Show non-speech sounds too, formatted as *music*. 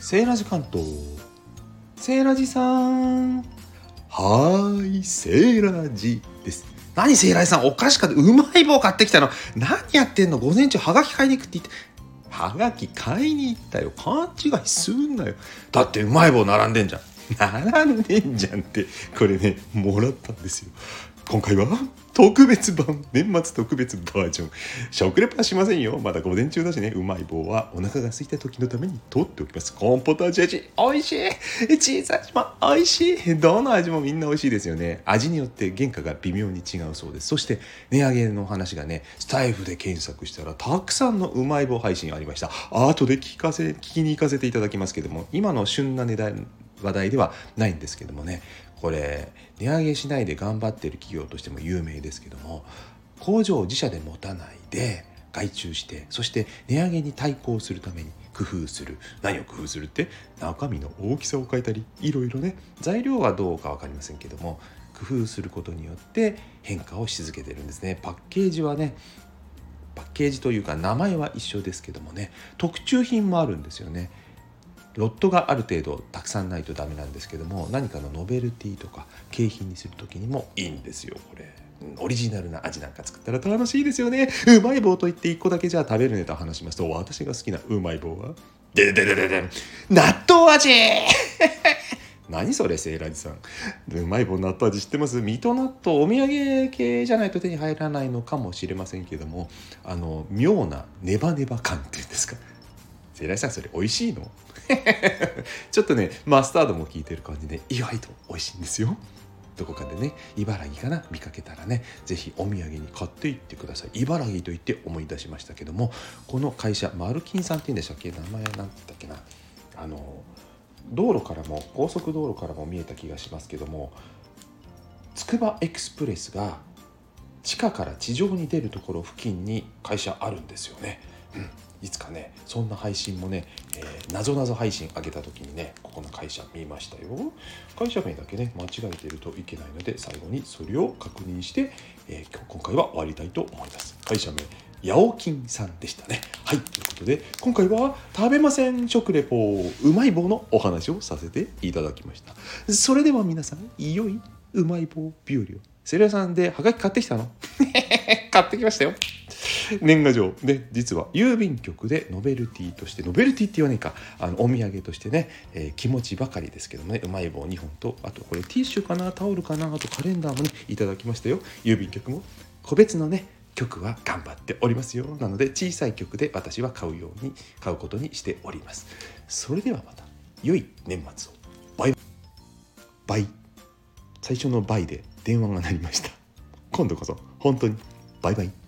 セーラジ関東。セーラジさん。はいセーラジです。何セーラジさんお菓子買ってうまい棒買ってきたの。何やってんの？午前中はがき買いに行くって言って。はがき買いに行ったよ。勘違いすんなよ。だってうまい棒並んでんじゃん。*laughs* 並んでんじゃんってこれねもらったんですよ。今回は特別版年末特別バージョン。食レポはしませんよ。まだ午前中だしね。うまい棒はお腹が空いた時のために取っておきます。コーンポタージュ味。美味しい。小さい島。美味しい。どの味もみんな美味しいですよね。味によって原価が微妙に違うそうです。そして値上げの話がねスタイフで検索したらたくさんのうまい棒配信ありました。後で聞かせ聞きに行かせていただきますけども今の旬な値段話題ではないんですけどもね。これ値上げしないで頑張ってる企業としても有名ですけども工場を自社で持たないで外注してそして値上げに対抗するために工夫する。何を工夫するって？中身の大きさを変えたりいろいろね。材料はどうか分かりませんけども工夫することによって変化をし続けてるんですね。パッケージはねパッケージというか名前は一緒ですけどもね。特注品もあるんですよね。ロットがある程度たくさんないとダメなんですけども何かのノベルティとか景品にする時にもいいんですよこれ。オリジナルな味なんか作ったら楽しいですよね。うまい棒と言って1個だけじゃあ食べるネタ話しますと私が好きなうまい棒はででででで納豆味 *laughs* 何それセイラジさんうまい棒納豆味知ってます？水戸納豆お土産系じゃないと手に入らないのかもしれませんけどもあの妙なネバネバ感っていうんですかセイラさんそれ美味しいの？*laughs* ちょっとねマスタードも効いてる感じで意外と美味しいんですよ。どこかでね茨城かな？見かけたらね是非お土産に買っていってください。茨城と言って思い出しましたけどもこの会社マルキンさんって言うんでしたっけ？名前なんだっけな？あの道路からも高速道路からも見えた気がしますけどもつくばエクスプレスが地下から地上に出るところ付近に会社あるんですよね。うん。いつかねそんな配信もね、えー、謎謎配信上げた時にねここの会社見ましたよ。会社名だけね間違えてるといけないので最後にそれを確認して、えー、今回は終わりたいと思います。会社名ヤオキンさんでしたね。はいということで今回は食べません食レポうまい棒のお話をさせていただきました。それでは皆さんよいうまい棒日和を。セリアさんでハガキ買ってきたの？*laughs* 買ってきましたよ。*laughs* 年賀状。で実は郵便局でノベルティとしてノベルティって言わないか。あのお土産としてね、えー、気持ちばかりですけどね。うまい棒2本とあとこれティッシュかな？タオルかな？あとカレンダーもねいただきましたよ。郵便局も。個別のね局は頑張っておりますよ。なので小さい局で私は買うように買うことにしております。それではまた良い年末を。バイ。バイ。最初のバイで電話が鳴りました。今度こそ本当に。バイバイ。